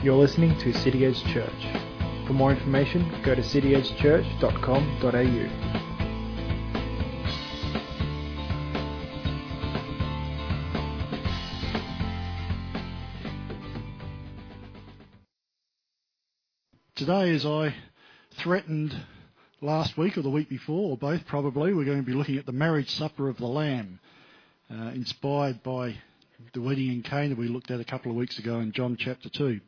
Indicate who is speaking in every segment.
Speaker 1: You're listening to City Edge Church. For more information, go to cityedgechurch.com.au.
Speaker 2: Today, as I threatened last week or the week before, or both probably, we're going to be looking at the marriage supper of the Lamb, uh, inspired by the wedding in Cana we looked at a couple of weeks ago in John chapter 2.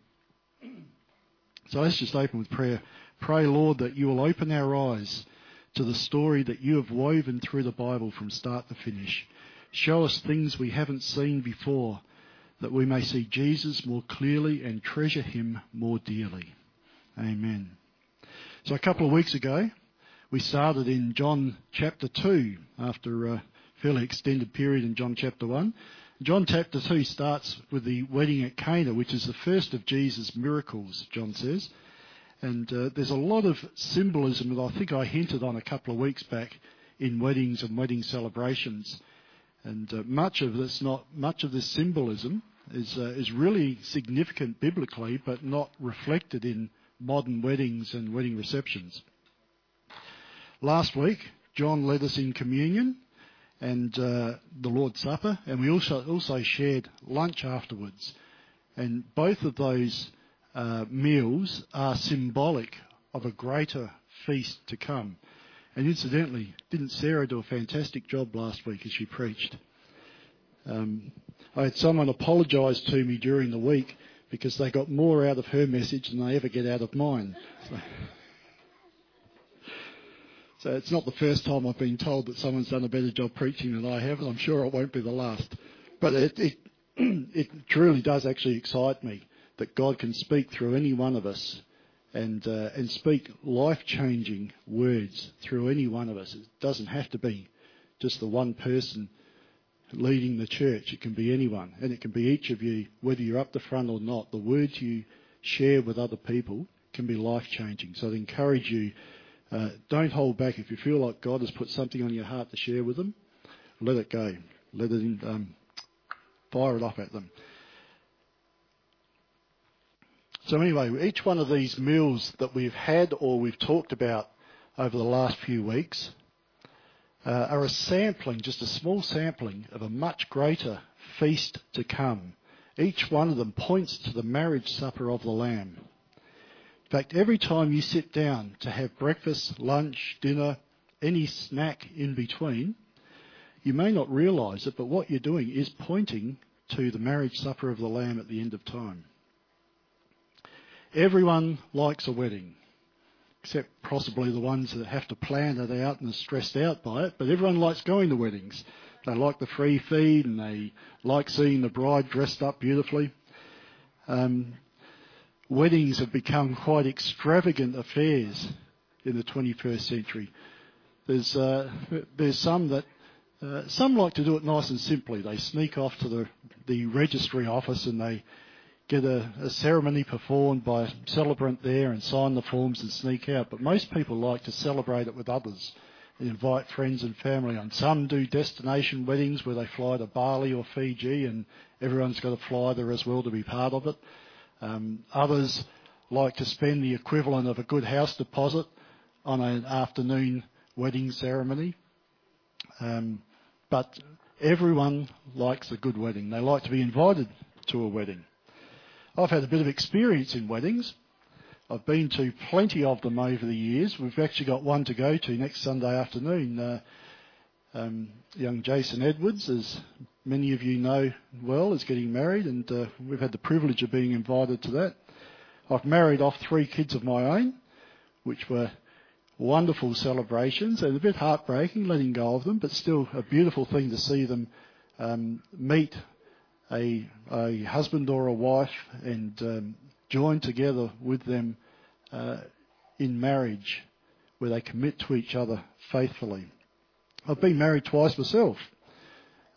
Speaker 2: So let's just open with prayer. Pray, Lord, that you will open our eyes to the story that you have woven through the Bible from start to finish. Show us things we haven't seen before, that we may see Jesus more clearly and treasure him more dearly. Amen. So a couple of weeks ago, we started in John chapter 2 after a fairly extended period in John chapter 1. John chapter 2 starts with the wedding at Cana, which is the first of Jesus' miracles, John says. And uh, there's a lot of symbolism that I think I hinted on a couple of weeks back in weddings and wedding celebrations. And uh, much of this, not much of this symbolism, is uh, is really significant biblically, but not reflected in modern weddings and wedding receptions. Last week, John led us in communion and uh, the Lord's Supper, and we also also shared lunch afterwards. And both of those uh, meals are symbolic of a greater feast to come. And incidentally, didn't Sarah do a fantastic job last week as she preached? Um, I had someone apologise to me during the week because they got more out of her message than they ever get out of mine. So, so it's not the first time I've been told that someone's done a better job preaching than I have, and I'm sure it won't be the last. But it, it, it truly does actually excite me that God can speak through any one of us and uh, and speak life-changing words through any one of us. It doesn't have to be just the one person leading the church. It can be anyone, and it can be each of you, whether you're up the front or not. The words you share with other people can be life changing. So I'd encourage you, don't hold back. If you feel like God has put something on your heart to share with them, let it go. Let it um, fire it off at them. So anyway, each one of these meals that we've had or we've talked about over the last few weeks uh, are a sampling, just a small sampling of a much greater feast to come. Each one of them points to the marriage supper of the Lamb. In fact, every time you sit down to have breakfast, lunch, dinner, any snack in between, you may not realize it, but what you're doing is pointing to the marriage supper of the Lamb at the end of time. Everyone likes a wedding except possibly the ones that have to plan it out and are stressed out by it. But everyone likes going to weddings. They like the free feed and they like seeing the bride dressed up beautifully. Um, weddings have become quite extravagant affairs in the 21st century. There's uh, there's some that uh, some like to do it nice and simply. They sneak off to the the registry office and they get a, a, ceremony performed by a celebrant there and sign the forms and sneak out. But most people like to celebrate it with others and invite friends and family on. Some do destination weddings where they fly to Bali or Fiji and everyone's got to fly there as well to be part of it. Um, others like to spend the equivalent of a good house deposit on an afternoon wedding ceremony. Um, but everyone likes a good wedding. They like to be invited to a wedding. I've had a bit of experience in weddings. I've been to plenty of them over the years. We've actually got one to go to next Sunday afternoon. Uh, um, young Jason Edwards, as many of you know well, is getting married, and uh, we've had the privilege of being invited to that. I've married off three kids of my own, which were wonderful celebrations and a bit heartbreaking letting go of them, but still a beautiful thing to see them um, meet a, a husband or a wife and um, join together with them uh, in marriage where they commit to each other faithfully. I've been married twice myself,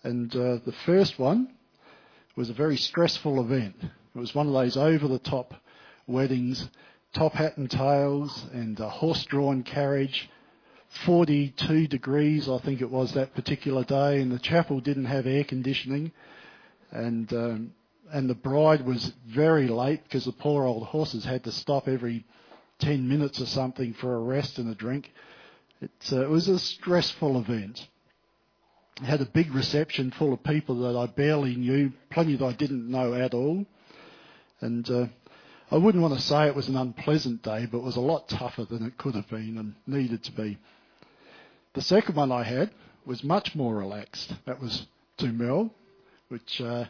Speaker 2: and uh, the first one was a very stressful event. It was one of those over the top weddings, top hat and tails, and a horse drawn carriage. 42 degrees, I think it was that particular day, and the chapel didn't have air conditioning and um, and the bride was very late because the poor old horses had to stop every 10 minutes or something for a rest and a drink. Uh, it was a stressful event. Had a big reception full of people that I barely knew, plenty that I didn't know at all. And uh, I wouldn't want to say it was an unpleasant day, but it was a lot tougher than it could have been and needed to be. The second one I had was much more relaxed. That was to Mel, which uh,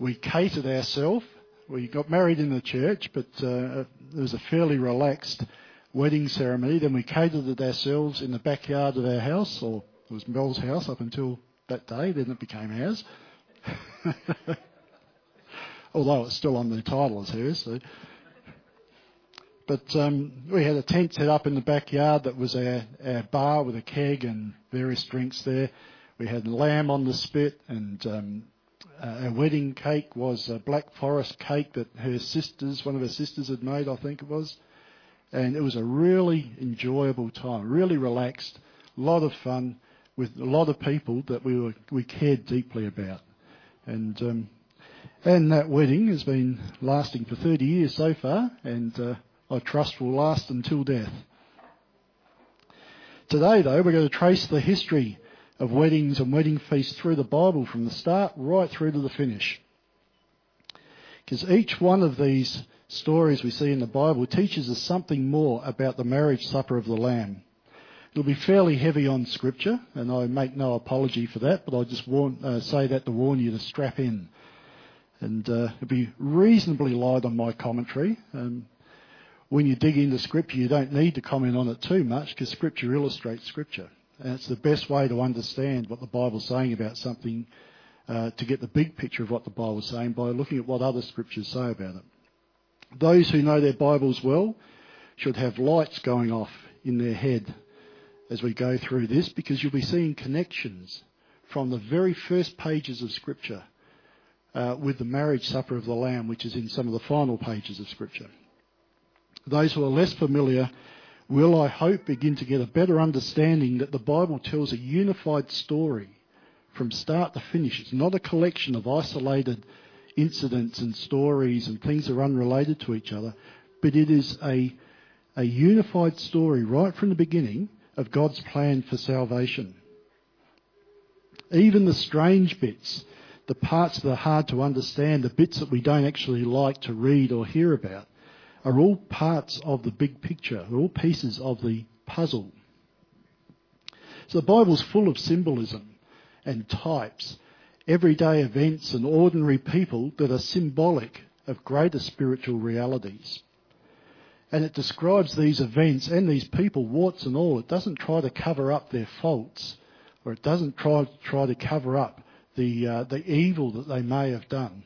Speaker 2: we catered ourselves. We got married in the church, but uh, it was a fairly relaxed wedding ceremony. Then we catered it ourselves in the backyard of our house, or it was Mel's house up until that day. Then it became ours. Although it's still on the title as hers. So. But um, we had a tent set up in the backyard that was our, our bar with a keg and various drinks there. We had lamb on the spit, and um, uh, our wedding cake was a black forest cake that her sisters, one of her sisters, had made, I think it was. And it was a really enjoyable time, really relaxed, a lot of fun with a lot of people that we were we cared deeply about. And um, and that wedding has been lasting for 30 years so far, and uh, I trust will last until death. Today, though, we're going to trace the history of weddings and wedding feasts through the Bible from the start right through to the finish. Because each one of these stories we see in the Bible teaches us something more about the marriage supper of the Lamb. It'll be fairly heavy on Scripture, and I make no apology for that, but I just warn, uh, say that to warn you to strap in. And uh, it'll be reasonably light on my commentary. Um, when you dig into Scripture, you don't need to comment on it too much because Scripture illustrates Scripture. And it's the best way to understand what the Bible's saying about something, uh, to get the big picture of what the Bible's saying by looking at what other Scriptures say about it. Those who know their Bibles well should have lights going off in their head as we go through this because you'll be seeing connections from the very first pages of Scripture uh, with the marriage supper of the Lamb, which is in some of the final pages of Scripture. Those who are less familiar will, I hope, begin to get a better understanding that the Bible tells a unified story from start to finish. It's not a collection of isolated incidents and stories and things that are unrelated to each other, but it is a, a unified story right from the beginning of God's plan for salvation. Even the strange bits, the parts that are hard to understand, the bits that we don't actually like to read or hear about, are all parts of the big picture. They're all pieces of the puzzle. So the Bible's full of symbolism and types, everyday events and ordinary people that are symbolic of greater spiritual realities. And it describes these events and these people, warts and all. It doesn't try to cover up their faults, or it doesn't try, try to cover up the, uh, the evil that they may have done.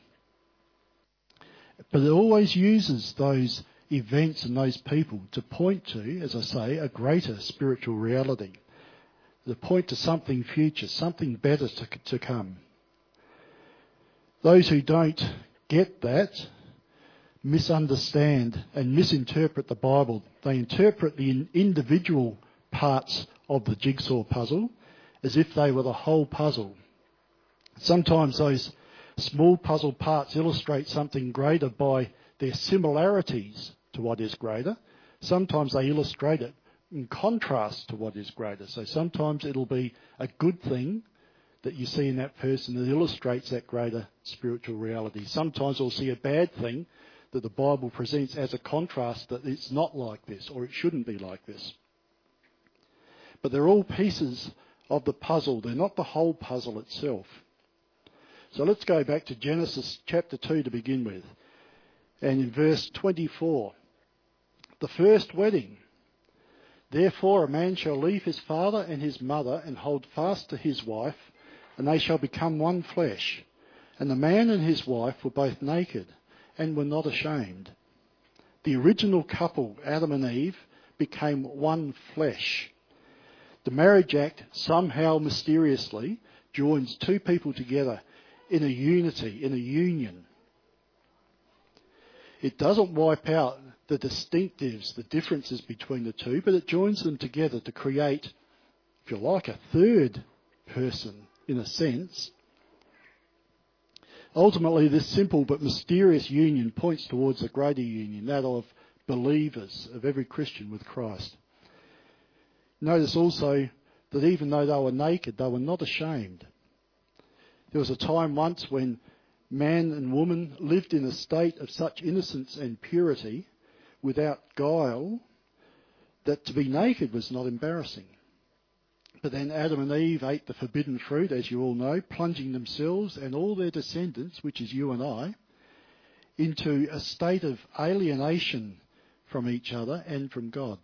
Speaker 2: But it always uses those events and those people to point to, as I say, a greater spiritual reality. To point to something future, something better to, to come. Those who don't get that misunderstand and misinterpret the Bible. They interpret the individual parts of the jigsaw puzzle as if they were the whole puzzle. Sometimes those small puzzle parts illustrate something greater by their similarities to what is greater. Sometimes they illustrate it in contrast to what is greater. So sometimes it'll be a good thing that you see in that person that illustrates that greater spiritual reality. Sometimes we'll see a bad thing that the Bible presents as a contrast that it's not like this or it shouldn't be like this. But they're all pieces of the puzzle. They're not the whole puzzle itself. So let's go back to Genesis chapter 2 to begin with. And in verse 24, the first wedding. Therefore a man shall leave his father and his mother and hold fast to his wife, and they shall become one flesh. And the man and his wife were both naked and were not ashamed. The original couple, Adam and Eve, became one flesh. The marriage act somehow mysteriously joins two people together in a unity, in a union. It doesn't wipe out the distinctives, the differences between the two, but it joins them together to create, if you like, a third person in a sense. Ultimately, this simple but mysterious union points towards a greater union, that of believers, of every Christian with Christ. Notice also that even though they were naked, they were not ashamed. There was a time once when man and woman lived in a state of such innocence and purity without guile that to be naked was not embarrassing. But then Adam and Eve ate the forbidden fruit, as you all know, plunging themselves and all their descendants, which is you and I, into a state of alienation from each other and from God.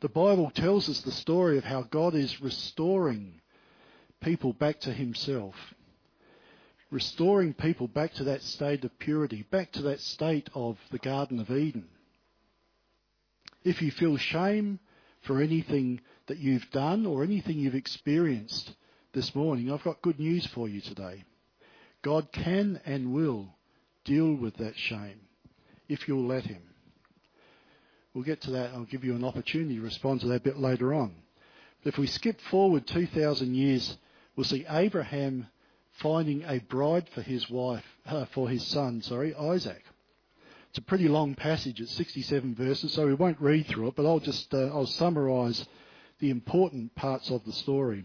Speaker 2: The Bible tells us the story of how God is restoring people back to Himself restoring people back to that state of purity, back to that state of the Garden of Eden. If you feel shame for anything that you've done or anything you've experienced this morning, I've got good news for you today. God can and will deal with that shame if you'll let Him. We'll get to that. I'll give you an opportunity to respond to that a bit later on. But if we skip forward 2,000 years, we'll see Abraham finding a bride for his wife, uh, for his son, sorry, Isaac. It's a pretty long passage. It's 67 verses, so we won't read through it, but I'll just uh, I'll summarise the important parts of the story.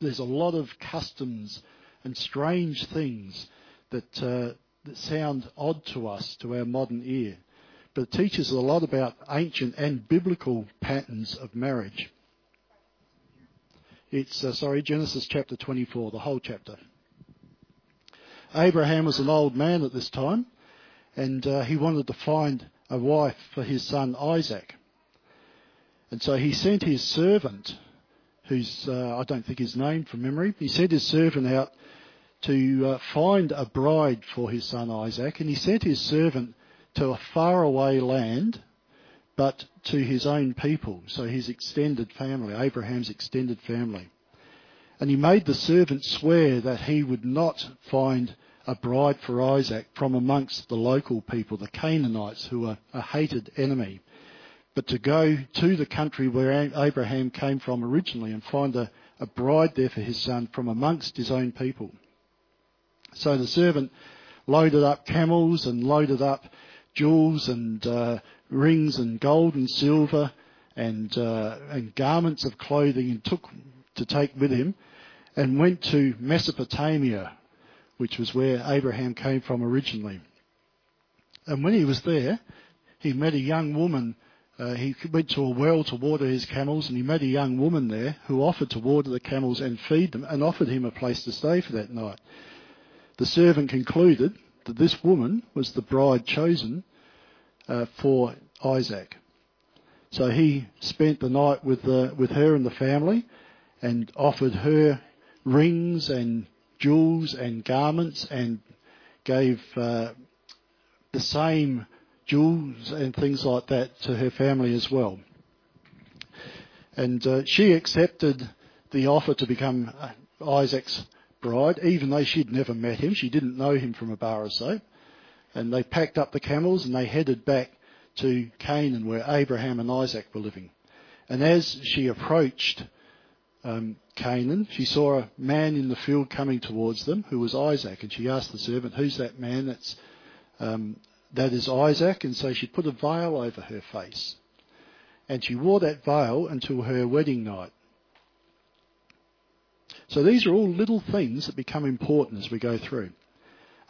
Speaker 2: There's a lot of customs and strange things that uh, that sound odd to us, to our modern ear, but it teaches a lot about ancient and biblical patterns of marriage. It's, uh, sorry, Genesis chapter 24, the whole chapter. Abraham was an old man at this time, and uh, he wanted to find a wife for his son Isaac. And so he sent his servant, who's, uh, I don't think his name from memory, he sent his servant out to uh, find a bride for his son Isaac, and he sent his servant to a faraway land but to his own people, so his extended family, Abraham's extended family. And he made the servant swear that he would not find a bride for Isaac from amongst the local people, the Canaanites, who were a hated enemy, but to go to the country where Abraham came from originally and find a, a bride there for his son from amongst his own people. So the servant loaded up camels and loaded up jewels and uh, rings and gold and silver and uh, and garments of clothing and took to take with him and went to Mesopotamia, which was where Abraham came from originally. And when he was there, he met a young woman. Uh, he went to a well to water his camels, and he met a young woman there who offered to water the camels and feed them, and offered him a place to stay for that night. The servant concluded that this woman was the bride chosen uh, for Isaac. So he spent the night with, the, with her and the family and offered her rings and jewels and garments and gave uh, the same jewels and things like that to her family as well. And uh, she accepted the offer to become uh, Isaac's bride, even though she'd never met him. She didn't know him from a bar or so. And they packed up the camels and they headed back to Canaan where Abraham and Isaac were living. And as she approached um, Canaan, she saw a man in the field coming towards them who was Isaac. And she asked the servant, Who's that man? That's, um, that is Isaac. And so she put a veil over her face. And she wore that veil until her wedding night. So these are all little things that become important as we go through.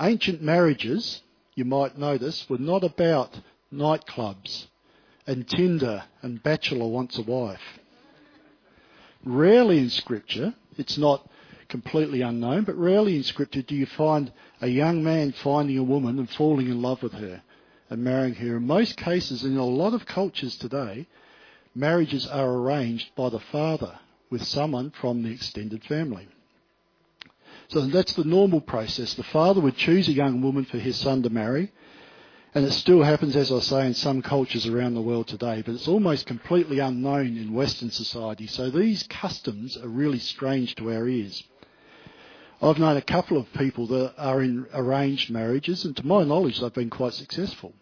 Speaker 2: Ancient marriages, you might notice, were not about nightclubs and Tinder and Bachelor wants a wife. Rarely in Scripture, it's not completely unknown, but rarely in Scripture do you find a young man finding a woman and falling in love with her and marrying her. In most cases, in a lot of cultures today, marriages are arranged by the father with someone from the extended family. So that's the normal process. The father would choose a young woman for his son to marry, and it still happens, as I say, in some cultures around the world today, but it's almost completely unknown in Western society. So these customs are really strange to our ears. I've known a couple of people that are in arranged marriages, and to my knowledge, they've been quite successful.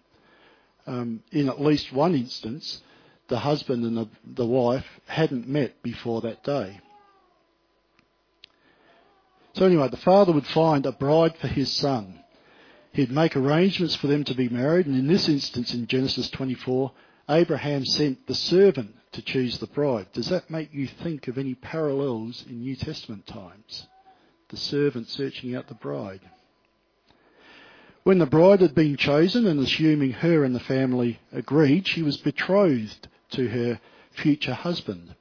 Speaker 2: Um, in at least one instance, the husband and the, the wife hadn't met before that day. So anyway, the father would find a bride for his son. He'd make arrangements for them to be married, and in this instance in Genesis 24, Abraham sent the servant to choose the bride. Does that make you think of any parallels in New Testament times? The servant searching out the bride. When the bride had been chosen, and assuming her and the family agreed, she was betrothed to her future husband.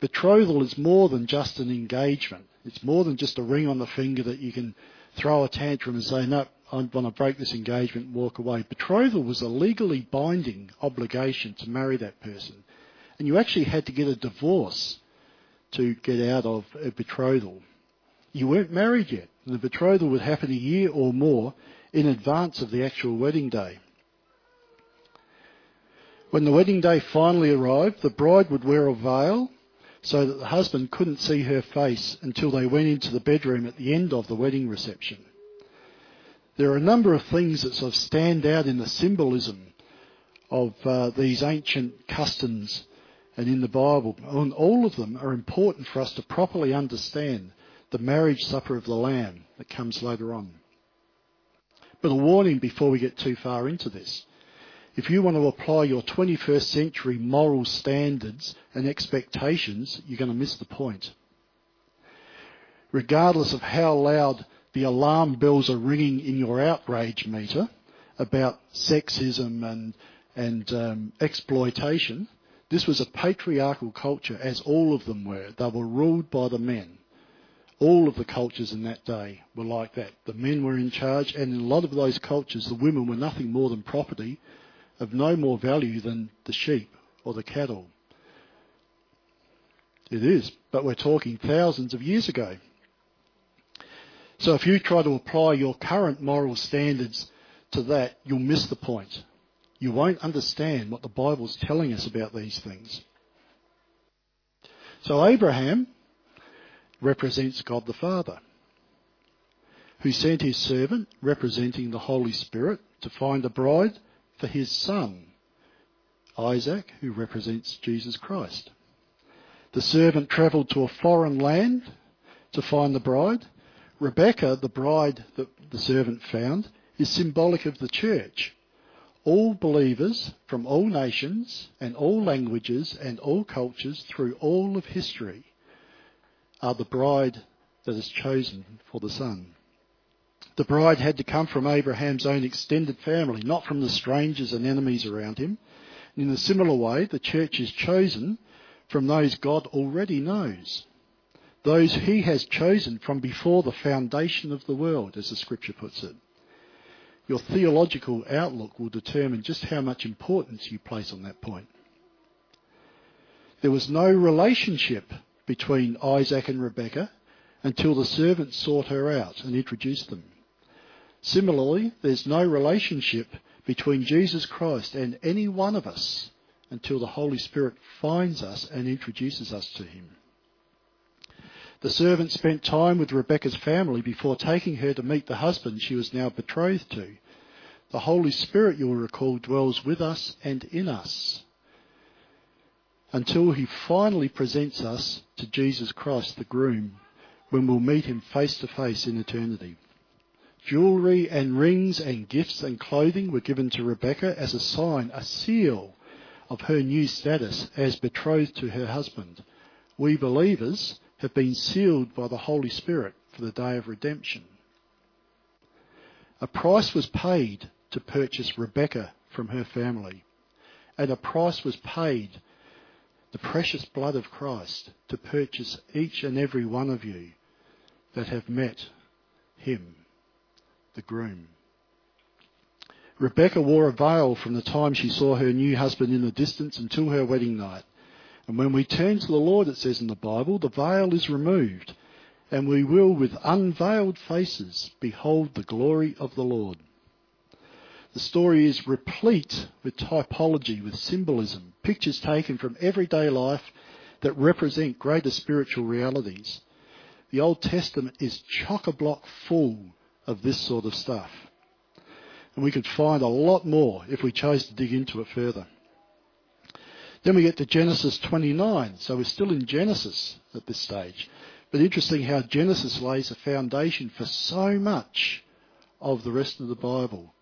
Speaker 2: Betrothal is more than just an engagement. It's more than just a ring on the finger that you can throw a tantrum and say, no, I want to break this engagement and walk away. Betrothal was a legally binding obligation to marry that person. And you actually had to get a divorce to get out of a betrothal. You weren't married yet. And the betrothal would happen a year or more in advance of the actual wedding day. When the wedding day finally arrived, the bride would wear a veil so that the husband couldn't see her face until they went into the bedroom at the end of the wedding reception. There are a number of things that sort of stand out in the symbolism of uh, these ancient customs and in the Bible. And all of them are important for us to properly understand the marriage supper of the Lamb that comes later on. But a warning before we get too far into this. If you want to apply your 21st century moral standards and expectations, you're going to miss the point. Regardless of how loud the alarm bells are ringing in your outrage meter about sexism and, and um, exploitation, this was a patriarchal culture, as all of them were. They were ruled by the men. All of the cultures in that day were like that. The men were in charge, and in a lot of those cultures, the women were nothing more than property of no more value than the sheep or the cattle. It is, but we're talking thousands of years ago. So if you try to apply your current moral standards to that, you'll miss the point. You won't understand what the Bible's telling us about these things. So Abraham represents God the Father, who sent his servant, representing the Holy Spirit, to find a bride for his son, Isaac, who represents Jesus Christ. The servant travelled to a foreign land to find the bride. Rebecca, the bride that the servant found, is symbolic of the church. All believers from all nations and all languages and all cultures through all of history are the bride that is chosen for the son. The bride had to come from Abraham's own extended family, not from the strangers and enemies around him. In a similar way, the church is chosen from those God already knows, those he has chosen from before the foundation of the world, as the scripture puts it. Your theological outlook will determine just how much importance you place on that point. There was no relationship between Isaac and Rebekah until the servant sought her out and introduced them. Similarly, there's no relationship between Jesus Christ and any one of us until the Holy Spirit finds us and introduces us to him. The servant spent time with Rebekah's family before taking her to meet the husband she was now betrothed to. The Holy Spirit, you'll recall, dwells with us and in us until he finally presents us to Jesus Christ, the groom, when we'll meet him face to face in eternity. Jewelry and rings and gifts and clothing were given to Rebecca as a sign, a seal of her new status as betrothed to her husband. We believers have been sealed by the Holy Spirit for the day of redemption. A price was paid to purchase Rebecca from her family, and a price was paid the precious blood of Christ to purchase each and every one of you that have met him, the groom. Rebecca wore a veil from the time she saw her new husband in the distance until her wedding night. And when we turn to the Lord, it says in the Bible, the veil is removed, and we will with unveiled faces behold the glory of the Lord. The story is replete with typology, with symbolism, pictures taken from everyday life that represent greater spiritual realities. The Old Testament is chock a block full of this sort of stuff. And we could find a lot more if we chose to dig into it further. Then we get to Genesis 29. So we're still in Genesis at this stage. But interesting how Genesis lays a foundation for so much of the rest of the Bible.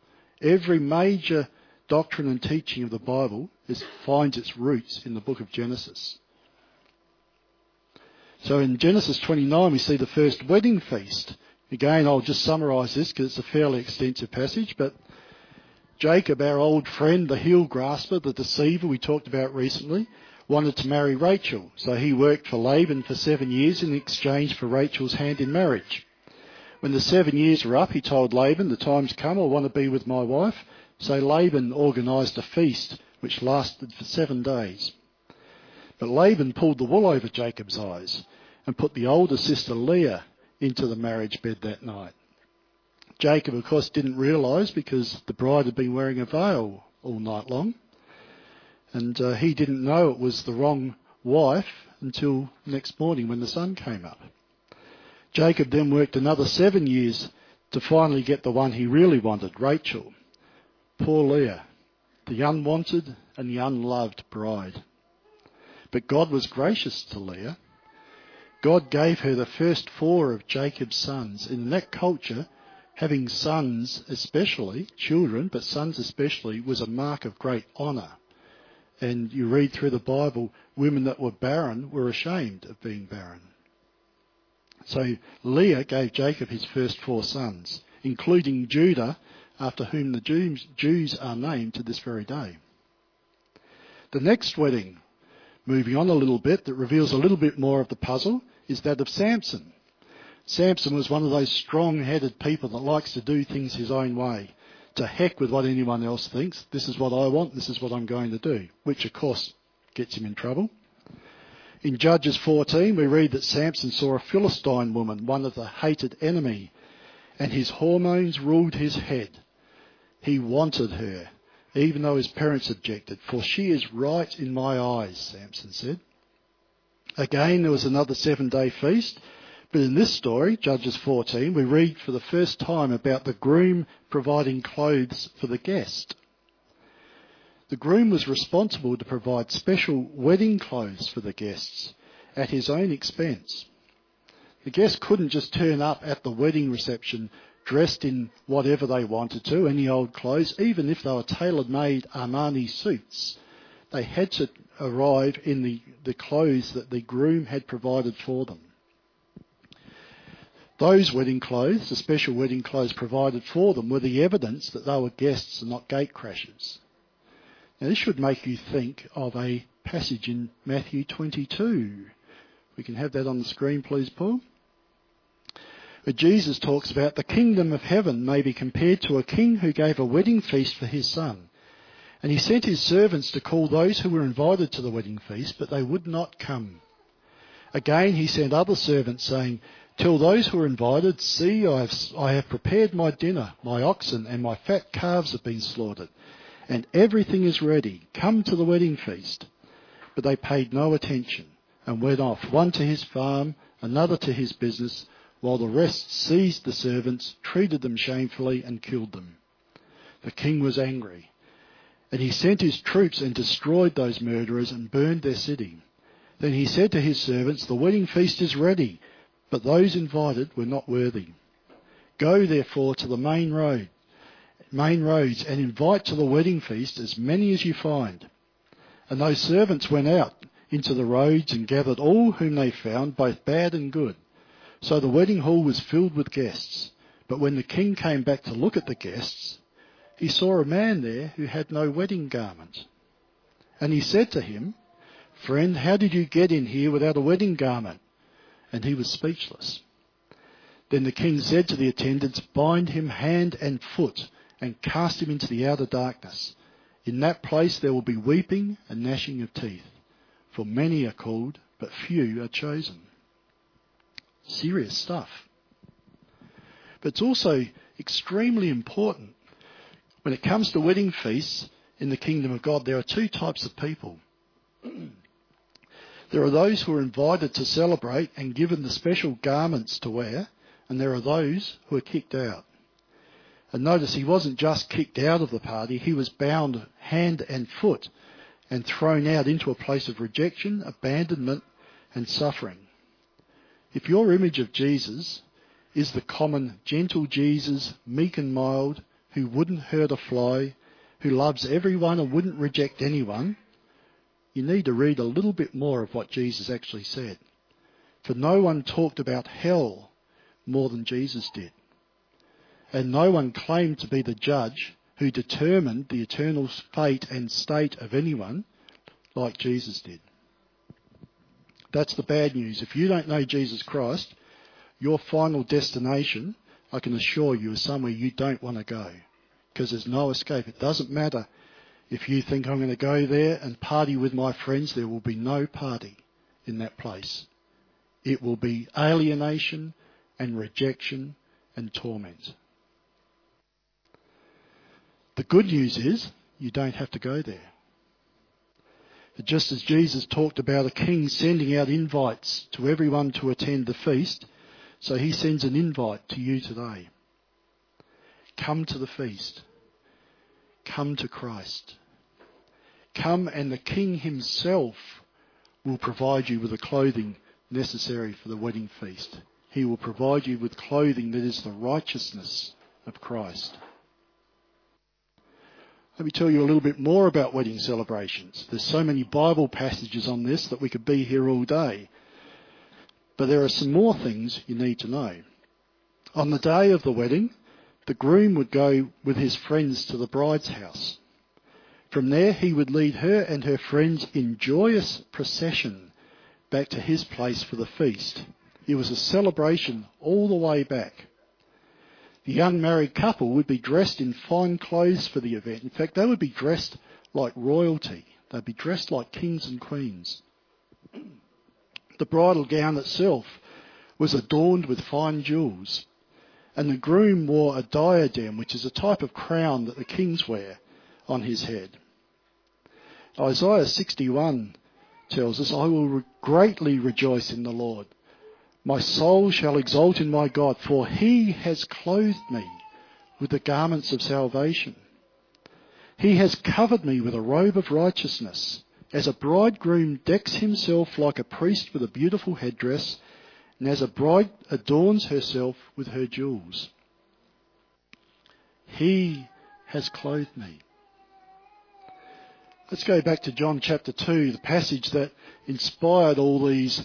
Speaker 2: Every major doctrine and teaching of the Bible is, finds its roots in the book of Genesis. So in Genesis 29, we see the first wedding feast. Again, I'll just summarise this because it's a fairly extensive passage, but Jacob, our old friend, the heel grasper, the deceiver we talked about recently, wanted to marry Rachel. So he worked for Laban for seven years in exchange for Rachel's hand in marriage. When the seven years were up, he told Laban, The time's come, I want to be with my wife. So Laban organised a feast which lasted for seven days. But Laban pulled the wool over Jacob's eyes and put the older sister Leah into the marriage bed that night. Jacob, of course, didn't realise because the bride had been wearing a veil all night long. And uh, he didn't know it was the wrong wife until next morning when the sun came up. Jacob then worked another seven years to finally get the one he really wanted, Rachel. Poor Leah, the unwanted and the unloved bride. But God was gracious to Leah. God gave her the first four of Jacob's sons. In that culture, having sons especially, children, but sons especially, was a mark of great honour. And you read through the Bible, women that were barren were ashamed of being barren. So Leah gave Jacob his first four sons, including Judah, after whom the Jews, are named to this very day. The next wedding, moving on a little bit, that reveals a little bit more of the puzzle, is that of Samson. Samson was one of those strong headed people that likes to do things his own way. To heck with what anyone else thinks. This is what I want, this is what I'm going to do. Which, of course, gets him in trouble. In Judges 14, we read that Samson saw a Philistine woman, one of the hated enemy, and his hormones ruled his head. He wanted her, even though his parents objected, for she is right in my eyes, Samson said. Again, there was another seven day feast, but in this story, Judges 14, we read for the first time about the groom providing clothes for the guest. The groom was responsible to provide special wedding clothes for the guests at his own expense. The guests couldn't just turn up at the wedding reception dressed in whatever they wanted to, any old clothes, even if they were tailor made Armani suits. They had to arrive in the, the clothes that the groom had provided for them. Those wedding clothes, the special wedding clothes provided for them, were the evidence that they were guests and not gate crashers. Now, this should make you think of a passage in Matthew 22. We can have that on the screen, please, Paul. Where Jesus talks about the kingdom of heaven may be compared to a king who gave a wedding feast for his son. And he sent his servants to call those who were invited to the wedding feast, but they would not come. Again, he sent other servants, saying, Tell those who are invited, See, I have, I have prepared my dinner, my oxen and my fat calves have been slaughtered, and everything is ready. Come to the wedding feast. But they paid no attention and went off, one to his farm, another to his business, while the rest seized the servants, treated them shamefully, and killed them. The king was angry, and he sent his troops and destroyed those murderers and burned their city. Then he said to his servants, The wedding feast is ready, but those invited were not worthy. Go therefore to the main road, main roads, and invite to the wedding feast as many as you find. And those servants went out into the roads and gathered all whom they found, both bad and good. So the wedding hall was filled with guests. But when the king came back to look at the guests, he saw a man there who had no wedding garment. And he said to him, Friend, how did you get in here without a wedding garment? And he was speechless. Then the king said to the attendants, Bind him hand and foot and cast him into the outer darkness. In that place there will be weeping and gnashing of teeth, for many are called, but few are chosen serious stuff. But it's also extremely important. When it comes to wedding feasts in the kingdom of God, there are two types of people. there are those who are invited to celebrate and given the special garments to wear, and there are those who are kicked out. And notice he wasn't just kicked out of the party, he was bound hand and foot and thrown out into a place of rejection, abandonment, and suffering. If your image of Jesus is the common gentle Jesus, meek and mild, who wouldn't hurt a fly, who loves everyone and wouldn't reject anyone, you need to read a little bit more of what Jesus actually said. For no one talked about hell more than Jesus did. And no one claimed to be the judge who determined the eternal fate and state of anyone like Jesus did. That's the bad news. If you don't know Jesus Christ, your final destination, I can assure you, is somewhere you don't want to go because there's no escape. It doesn't matter if you think I'm going to go there and party with my friends, there will be no party in that place. It will be alienation and rejection and torment. The good news is you don't have to go there. Just as Jesus talked about a king sending out invites to everyone to attend the feast, so he sends an invite to you today. Come to the feast. Come to Christ. Come and the king himself will provide you with the clothing necessary for the wedding feast. He will provide you with clothing that is the righteousness of Christ. Let me tell you a little bit more about wedding celebrations. There's so many Bible passages on this that we could be here all day. But there are some more things you need to know. On the day of the wedding, the groom would go with his friends to the bride's house. From there, he would lead her and her friends in joyous procession back to his place for the feast. It was a celebration all the way back. The young married couple would be dressed in fine clothes for the event. In fact, they would be dressed like royalty. They'd be dressed like kings and queens. The bridal gown itself was adorned with fine jewels. And the groom wore a diadem, which is a type of crown that the kings wear on his head. Isaiah 61 tells us, I will greatly rejoice in the Lord. My soul shall exult in my God, for he has clothed me with the garments of salvation. He has covered me with a robe of righteousness, as a bridegroom decks himself like a priest with a beautiful headdress, and as a bride adorns herself with her jewels. He has clothed me. Let's go back to John chapter 2, the passage that inspired all these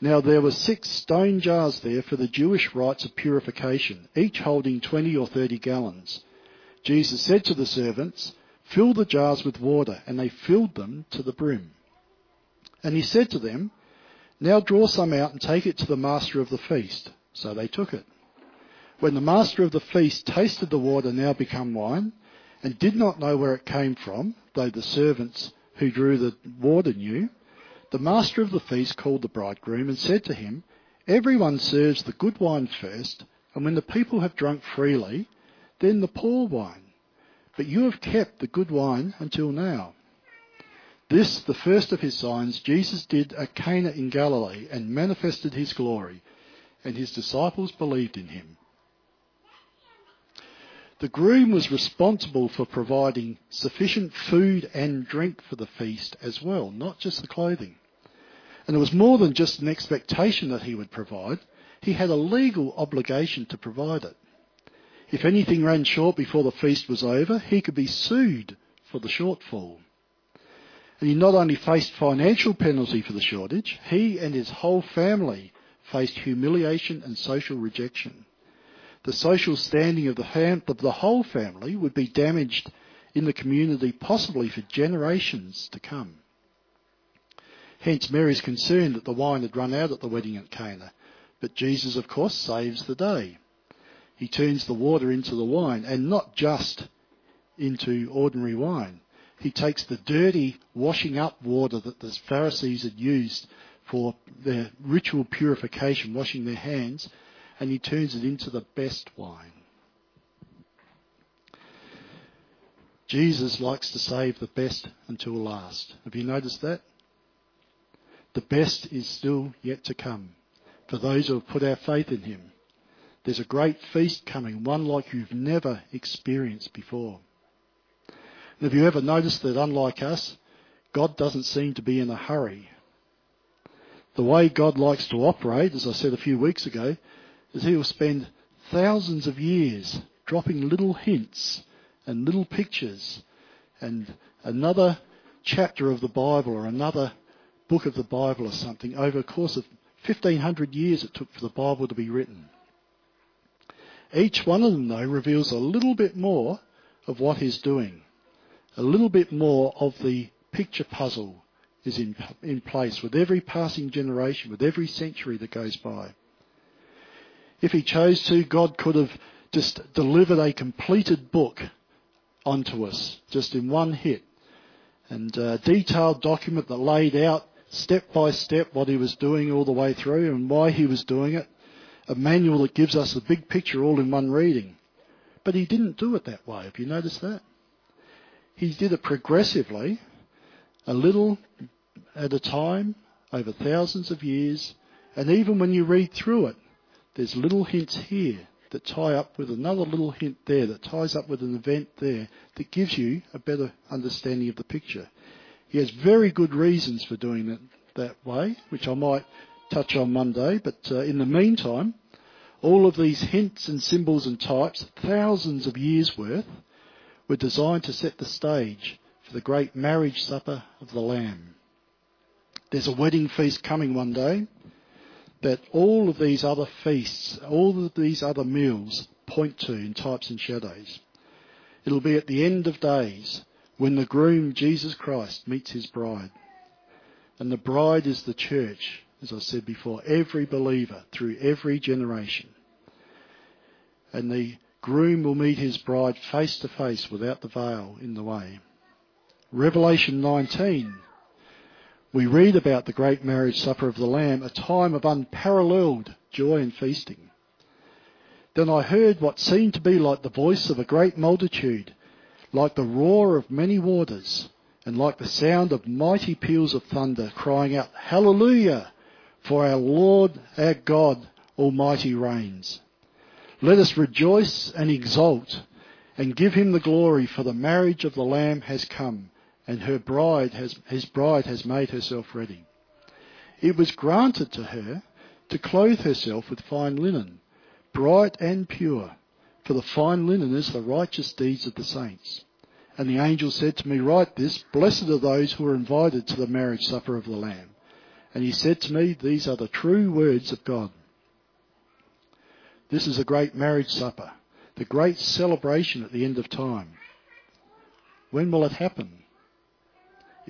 Speaker 2: Now there were six stone jars there for the Jewish rites of purification, each holding 20 or 30 gallons. Jesus said to the servants, Fill the jars with water, and they filled them to the brim. And he said to them, Now draw some out and take it to the master of the feast. So they took it. When the master of the feast tasted the water now become wine, and did not know where it came from, though the servants who drew the water knew, the master of the feast called the bridegroom and said to him, Everyone serves the good wine first, and when the people have drunk freely, then the poor wine. But you have kept the good wine until now. This, the first of his signs, Jesus did at Cana in Galilee and manifested his glory, and his disciples believed in him. The groom was responsible for providing sufficient food and drink for the feast as well, not just the clothing. And it was more than just an expectation that he would provide. He had a legal obligation to provide it. If anything ran short before the feast was over, he could be sued for the shortfall. And he not only faced financial penalty for the shortage, he and his whole family faced humiliation and social rejection. The social standing of the, fam- of the whole family would be damaged in the community possibly for generations to come. Hence, Mary's concerned that the wine had run out at the wedding at Cana. But Jesus, of course, saves the day. He turns the water into the wine, and not just into ordinary wine. He takes the dirty washing up water that the Pharisees had used for their ritual purification, washing their hands, and he turns it into the best wine. Jesus likes to save the best until last. Have you noticed that? The best is still yet to come for those who have put our faith in him. There's a great feast coming, one like you've never experienced before. And have you ever noticed that unlike us, God doesn't seem to be in a hurry? The way God likes to operate, as I said a few weeks ago, is he will spend thousands of years dropping little hints and little pictures and another chapter of the Bible or another book of the Bible or something over a course of 1500 years it took for the Bible to be written. Each one of them, though, reveals a little bit more of what he's doing. A little bit more of the picture puzzle is in, in place with every passing generation, with every century that goes by. If he chose to, God could have just delivered a completed book onto us, just in one hit. And a detailed document that laid out step by step what he was doing all the way through and why he was doing it a manual that gives us the big picture all in one reading. But he didn't do it that way. Have you noticed that? He did it progressively, a little at a time, over thousands of years, and even when you read through it, there's little hints here that tie up with another little hint there that ties up with an event there that gives you a better understanding of the picture. He has very good reasons for doing it that way, which I might touch on Monday, but uh, in the meantime, all of these hints and symbols and types, thousands of years worth, were designed to set the stage for the great marriage supper of the Lamb. There's a wedding feast coming one day that all of these other feasts, all of these other meals point to in types and shadows. It'll be at the end of days when the groom, Jesus Christ, meets his bride. And the bride is the church, as I said before, every believer through every generation. And the groom will meet his bride face to face without the veil in the way. Revelation 19, we read about the great marriage supper of the Lamb, a time of unparalleled joy and feasting. Then I heard what seemed to be like the voice of a great multitude, like the roar of many waters, and like the sound of mighty peals of thunder, crying out, Hallelujah! For our Lord, our God, Almighty reigns. Let us rejoice and exult and give him the glory for the marriage of the Lamb has come and her bride has, his bride has made herself ready. It was granted to her to clothe herself with fine linen, bright and pure, for the fine linen is the righteous deeds of the saints. And the angel said to me, Write this, blessed are those who are invited to the marriage supper of the Lamb. And he said to me, These are the true words of God. This is a great marriage supper, the great celebration at the end of time. When will it happen?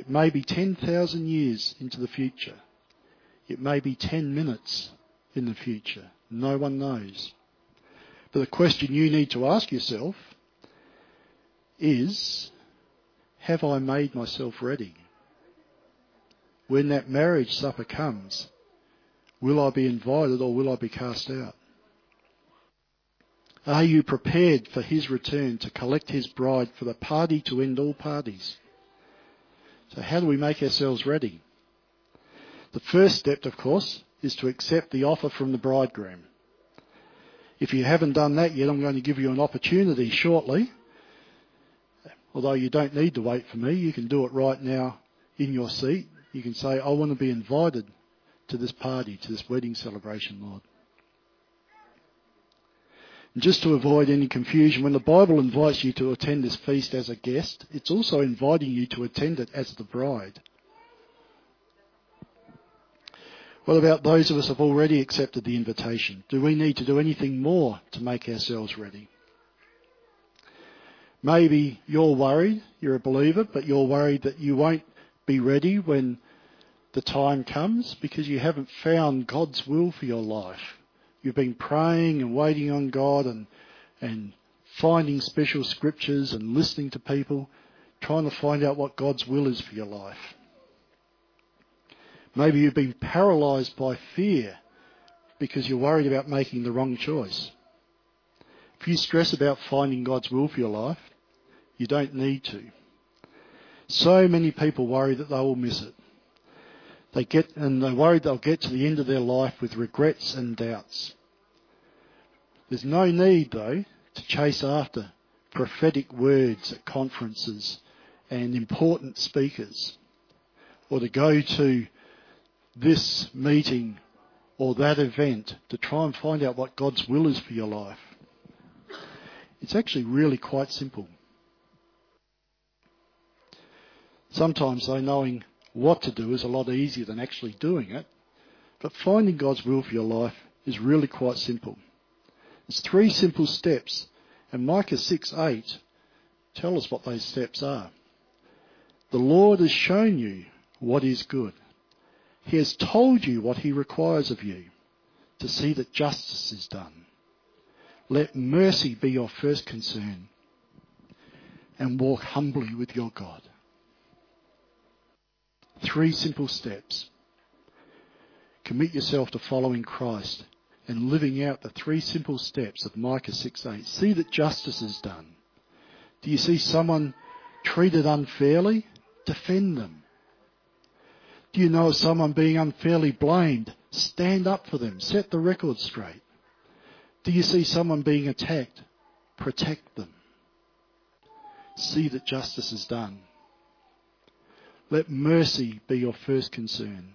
Speaker 2: It may be 10,000 years into the future. It may be 10 minutes in the future. No one knows. But the question you need to ask yourself is, have I made myself ready? when that marriage supper comes, will I be invited or will I be cast out? Are you prepared for his return to collect his bride for the party to end all parties? So how do we make ourselves ready? The first step, of course, is to accept the offer from the bridegroom. If you haven't done that yet, I'm going to give you an opportunity shortly. Although you don't need to wait for me, you can do it right now in your seat you can say, I want to be invited to this party, to this wedding celebration, Lord. Just to avoid any confusion, when the Bible invites you to attend this feast as a guest, it's also inviting you to attend it as the bride. What about those of us who have already accepted the invitation? Do we need to do anything more to make ourselves ready? Maybe you're worried, you're a believer, but you're worried that you won't be ready when the time comes because you haven't found God's will for your life. You've been praying and waiting on God and, and finding special scriptures and listening to people, trying to find out what God's will is for your life. Maybe you've been paralyzed by fear because you're worried about making the wrong choice. If you stress about finding God's will for your life, You don't need to. So many people worry that they will miss it. They get, and they're worried they'll get to the end of their life with regrets and doubts. There's no need, though, to chase after prophetic words at conferences and important speakers, or to go to this meeting or that event to try and find out what God's will is for your life. It's actually really quite simple. Sometimes, though, knowing what to do is a lot easier than actually doing it, but finding God's will for your life is really quite simple. It's three simple steps, and Micah 6 8 tell us what those steps are. The Lord has shown you what is good. He has told you what he requires of you to see that justice is done. Let mercy be your first concern and walk humbly with your God. Three simple steps. Commit yourself to following Christ and living out the three simple steps of Micah 6:8. See that justice is done. Do you see someone treated unfairly? Defend them. Do you know of someone being unfairly blamed? Stand up for them. Set the record straight. Do you see someone being attacked? Protect them. See that justice is done. Let mercy be your first concern.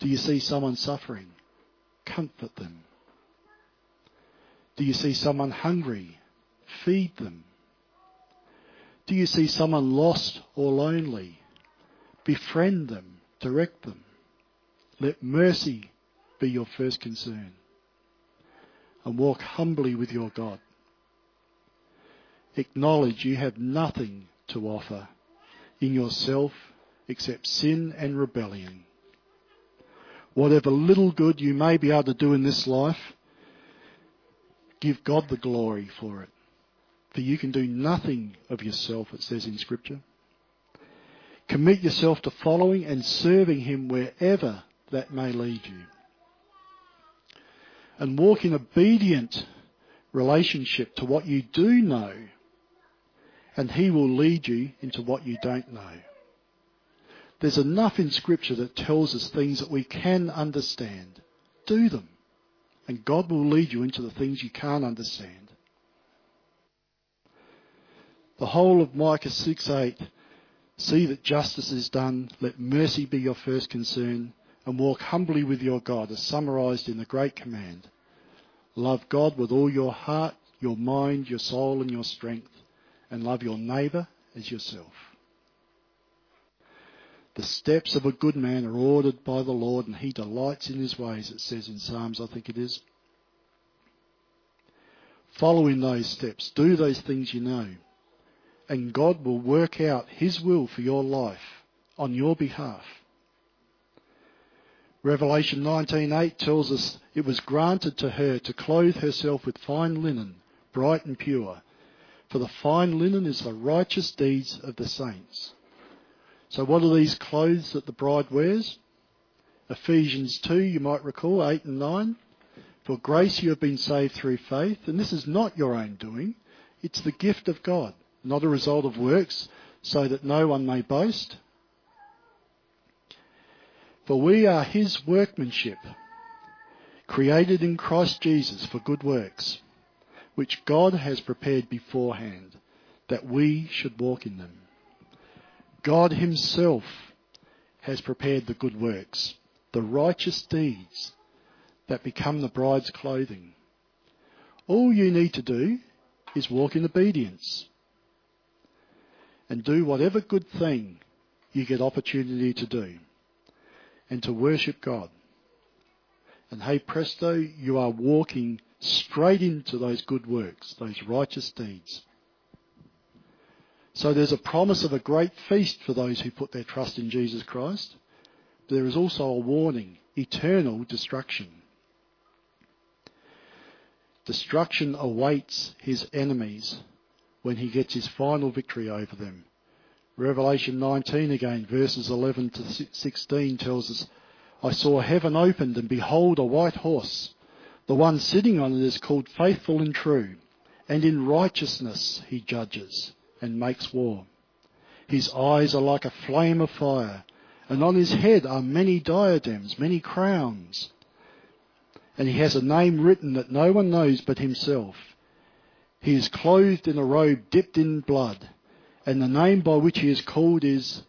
Speaker 2: Do you see someone suffering? Comfort them. Do you see someone hungry? Feed them. Do you see someone lost or lonely? Befriend them, direct them. Let mercy be your first concern. And walk humbly with your God. Acknowledge you have nothing to offer in yourself except sin and rebellion. Whatever little good you may be able to do in this life, give God the glory for it. For you can do nothing of yourself, it says in Scripture. Commit yourself to following and serving Him wherever that may lead you. And walk in obedient relationship to what you do know and He will lead you into what you don't know. There's enough in Scripture that tells us things that we can understand. Do them. And God will lead you into the things you can't understand. The whole of Micah 6 8 see that justice is done, let mercy be your first concern, and walk humbly with your God, as summarized in the great command. Love God with all your heart, your mind, your soul, and your strength and love your neighbour as yourself. The steps of a good man are ordered by the Lord, and he delights in his ways, it says in Psalms, I think it is. Follow in those steps. Do those things you know. And God will work out his will for your life on your behalf. Revelation 19:8 tells us it was granted to her to clothe herself with fine linen, bright and pure, for the fine linen is the righteous deeds of the saints. So what are these clothes that the bride wears? Ephesians 2, you might recall, 8 and 9. For grace you have been saved through faith, and this is not your own doing. It's the gift of God, not a result of works, so that no one may boast. For we are his workmanship, created in Christ Jesus for good works which God has prepared beforehand that we should walk in them. God Himself has prepared the good works, the righteous deeds that become the bride's clothing. All you need to do is walk in obedience and do whatever good thing you get opportunity to do and to worship God. And hey presto, you are walking straight into those good works, those righteous deeds. So there's a promise of a great feast for those who put their trust in Jesus Christ. But there is also a warning, eternal destruction. Destruction awaits his enemies when he gets his final victory over them. Revelation 19 again, verses 11 to 16 tells us, I saw heaven opened and behold a white horse the one sitting on it is called faithful and true, and in righteousness he judges and makes war. His eyes are like a flame of fire, and on his head are many diadems, many crowns. And he has a name written that no one knows but himself. He is clothed in a robe dipped in blood, and the name by which he is called is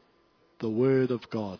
Speaker 2: the Word of God.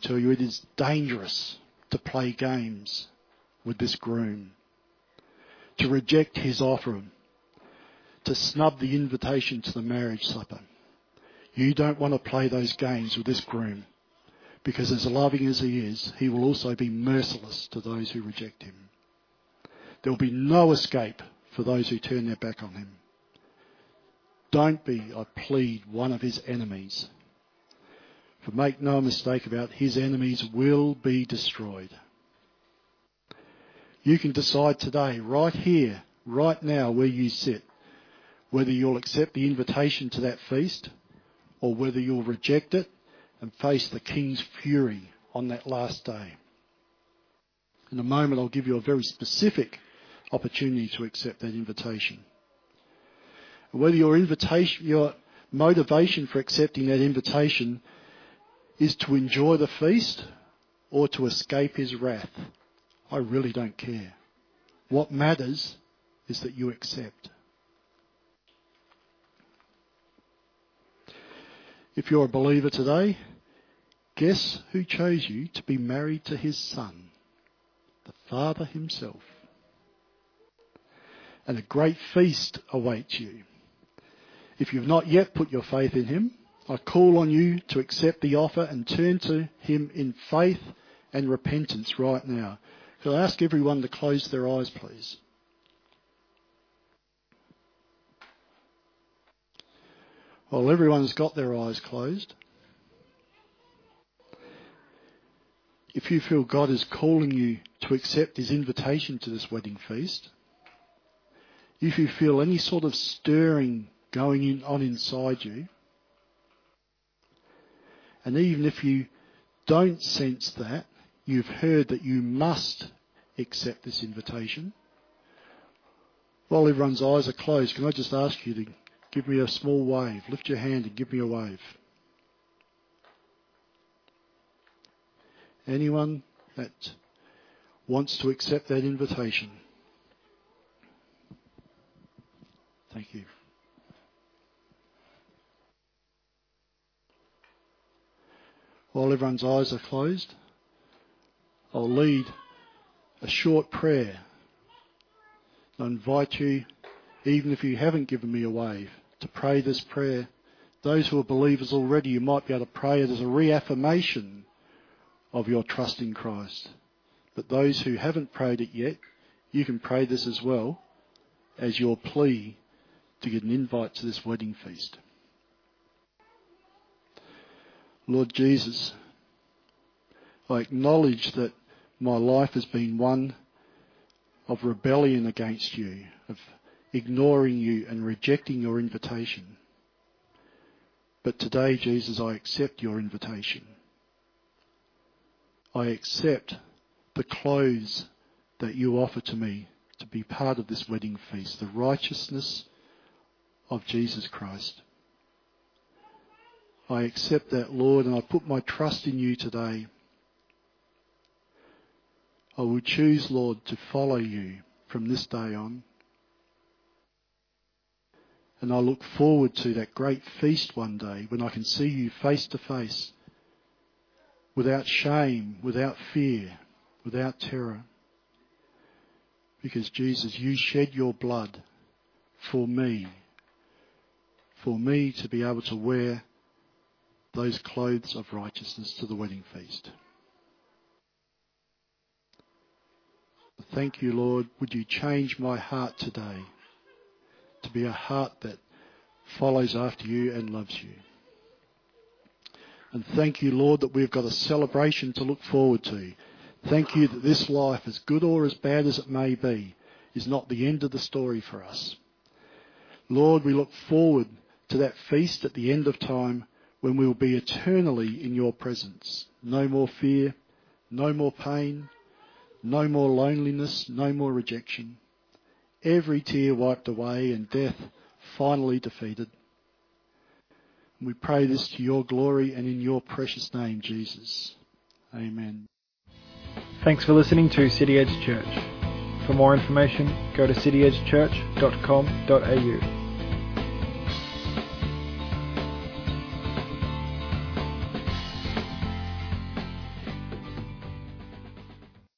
Speaker 2: Tell you, it is dangerous to play games with this groom to reject his offer, to snub the invitation to the marriage supper. You don't want to play those games with this groom because as loving as he is, he will also be merciless to those who reject him. There will be no escape for those who turn their back on him. Don't be, I plead, one of his enemies. For make no mistake about his enemies will be destroyed. You can decide today, right here, right now, where you sit, whether you'll accept the invitation to that feast or whether you'll reject it and face the King's fury on that last day. In a moment, I'll give you a very specific opportunity to accept that invitation. Whether your invitation, your motivation for accepting that invitation is to enjoy the feast or to escape his wrath I really don't care. What matters is that you accept. If you're a believer today, guess who chose you to be married to his son? The Father himself. And a great feast awaits you. If you've not yet put your faith in him, I call on you to accept the offer and turn to him in faith and repentance right now. Could I ask everyone to close their eyes, please? Well, everyone's got their eyes closed. If you feel God is calling you to accept His invitation to this wedding feast, if you feel any sort of stirring going on inside you, and even if you don't sense that, you've heard that you must accept this invitation. While everyone's eyes are closed, can I just ask you to give me a small wave? Lift your hand and give me a wave. Anyone that wants to accept that invitation? Thank you. While everyone's eyes are closed, I'll lead a short prayer. I invite you, even if you haven't given me a wave, to pray this prayer. Those who are believers already, you might be able to pray it as a reaffirmation of your trust in Christ. But those who haven't prayed it yet, you can pray this as well as your plea to get an invite to this wedding feast. Lord Jesus, I acknowledge that my life has been one of rebellion against you, of ignoring you and rejecting your invitation. But today, Jesus, I accept your invitation. I accept the clothes that you offer to me to be part of this wedding feast, the righteousness of Jesus Christ. I accept that, Lord, and I put my trust in you today. I will choose, Lord, to follow you from this day on. And I look forward to that great feast one day when I can see you face to face without shame, without fear, without terror. Because Jesus, you shed your blood for me, for me to be able to wear those clothes of righteousness to the wedding feast. Thank you, Lord. Would you change my heart today to be a heart that follows after you and loves you. And thank you, Lord, that we've got a celebration to look forward to. Thank you that this life, as good or as bad as it may be, is not the end of the story for us. Lord, we look forward to that feast at the end of time when we will be eternally in your presence. No more fear, no more pain, no more loneliness, no more rejection. Every tear wiped away and death finally defeated. We pray this to your glory and in your precious name, Jesus. Amen.
Speaker 1: Thanks for listening to City Edge Church. For more information, go to cityedgechurch.com.au.